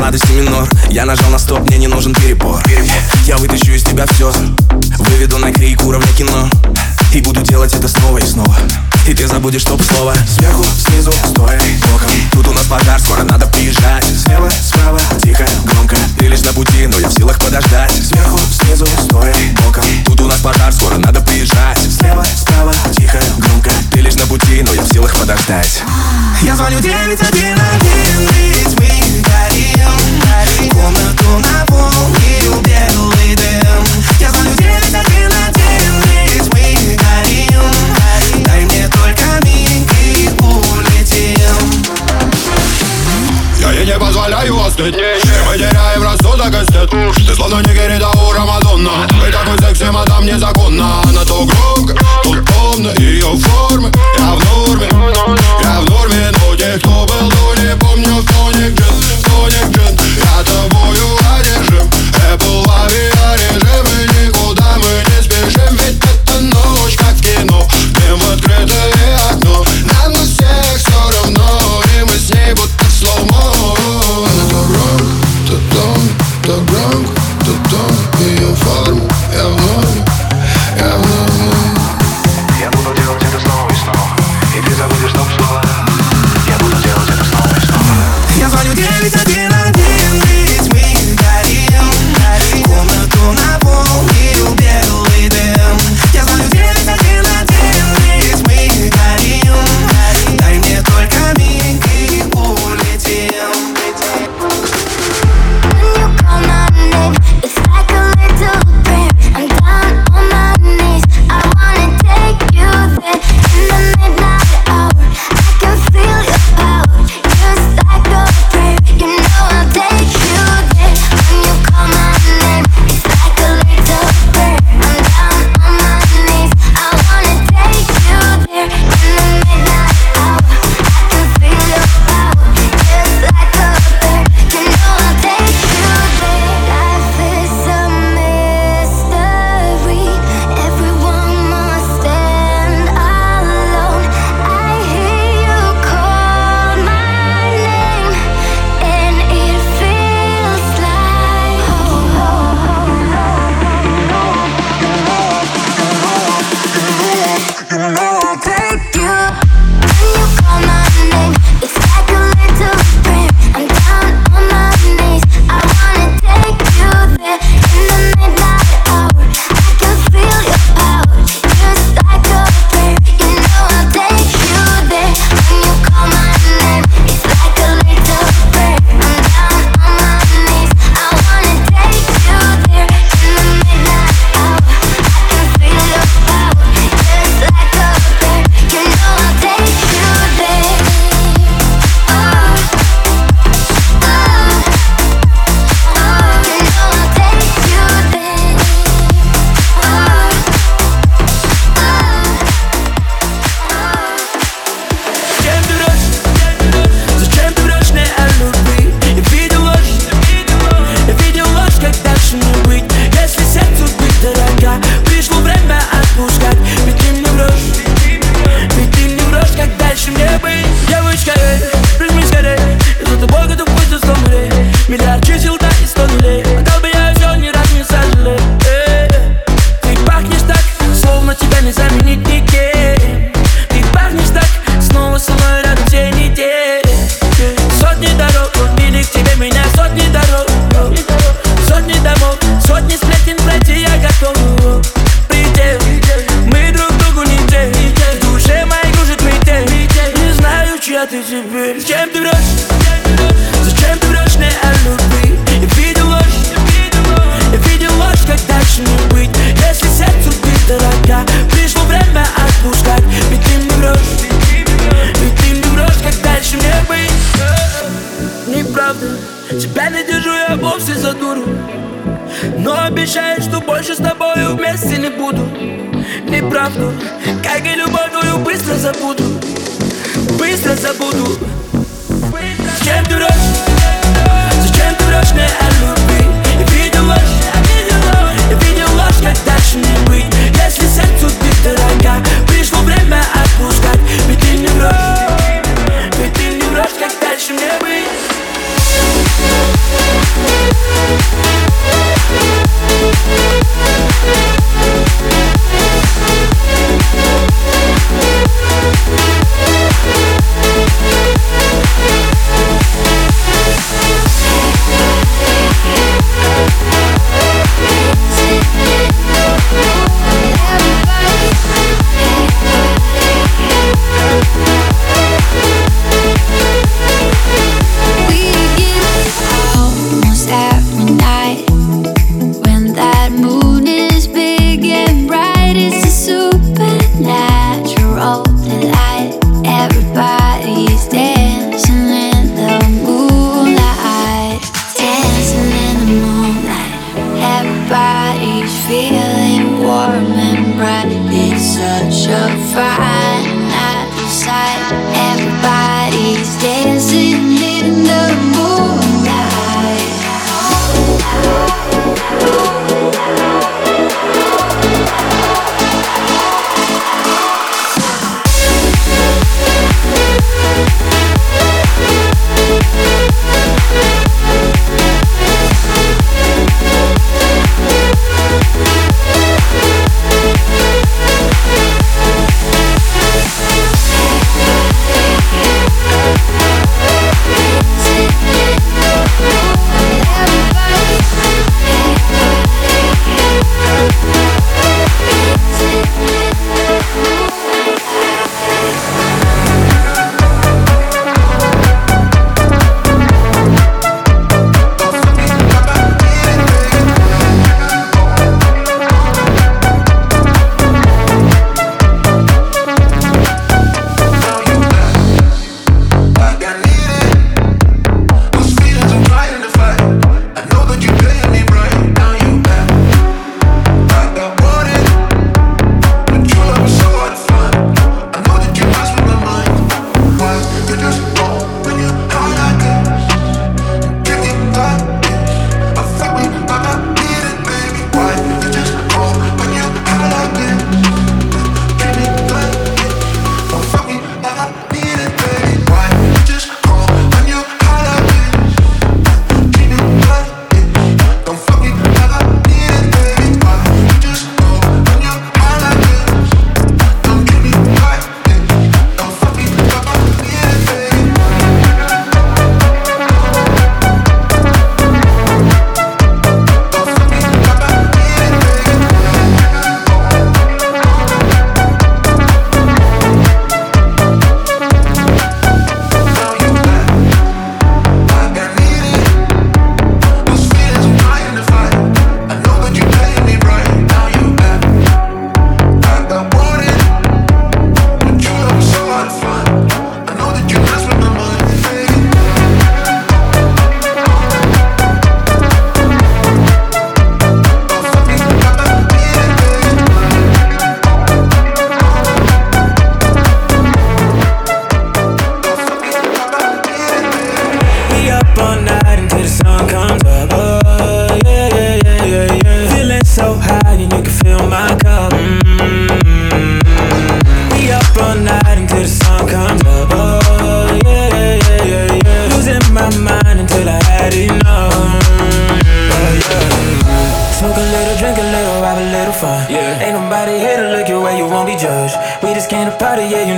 Сладости минор. Я нажал на стоп, мне не нужен перебор. Я вытащу из тебя все Выведу на крик уровня кино. И буду делать это снова и снова И ты забудешь топ слово. Сверху, снизу, стоя, боком. Тут у нас пожар, скоро надо приезжать. Слева, справа, тихо, громко. Ты лишь на пути, но я в силах подождать. Сверху, снизу, стоя, боком. Тут у нас пожар, скоро надо приезжать. Слева, справа, тихо, громко. Ты лишь на пути, но я в силах подождать. Я звоню 911, ведь мы горим Комнату наполнил белый стыд Ты словно не Геридаура Мадонна. Вы такой секси, мадам, незаконно Она то громко, то томно Ее формы, я в норме любовь твою быстро забуду Быстро забуду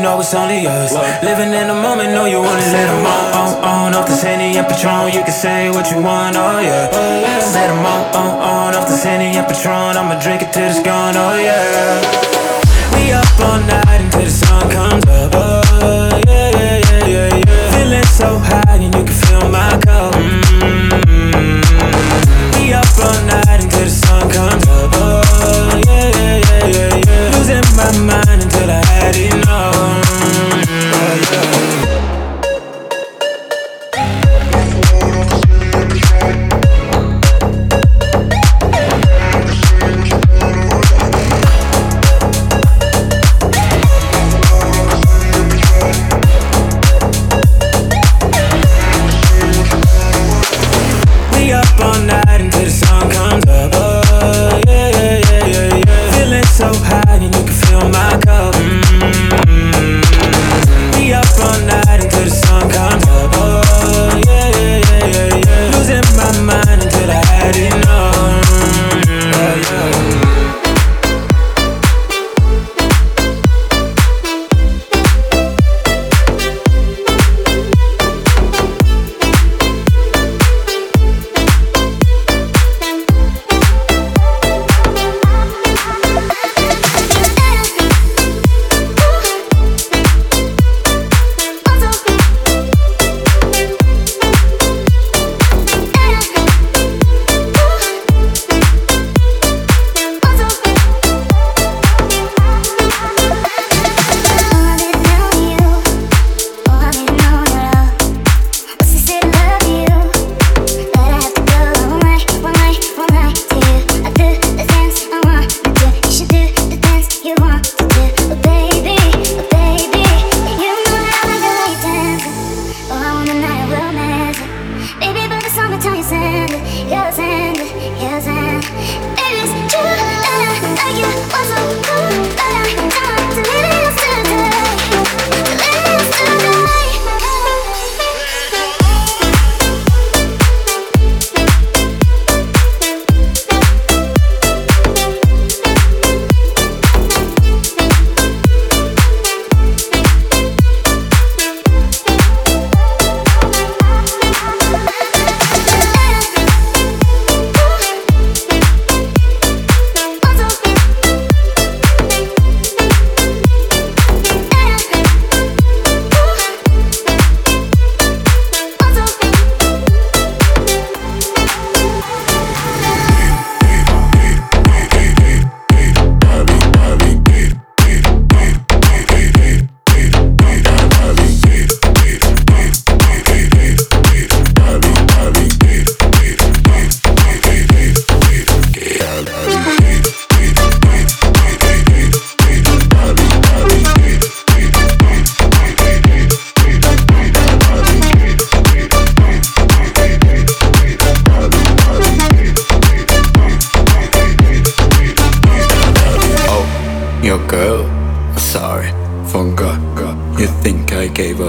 know it's only us. Living in the moment, know you wanna let them on, on, on, off the Henny and Patron. You can say what you want, oh yeah. Let them on, on, on, off the Henny and Patron. I'ma drink it till it's gone, oh yeah. We up all night until the sun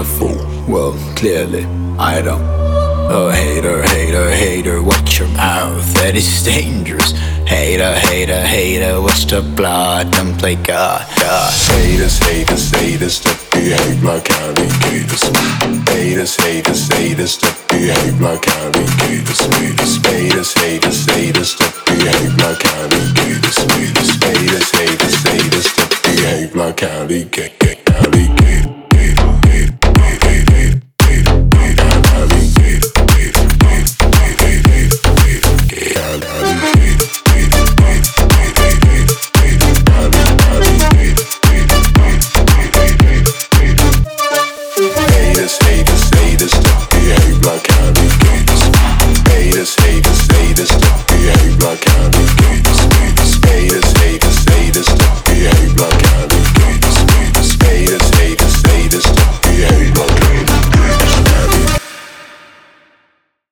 a fool? Well, clearly I don't. Oh, hater, hater, hater, watch your mouth, that is dangerous. Hater, hater, hater, watch the blood, don't play God, God. Haters, haters, haters that behave like alligators. Haters, haters, haters that behave like alligators. Haters, haters, haters, that behave like alligators. Haters, haters, haters that behave like alligators.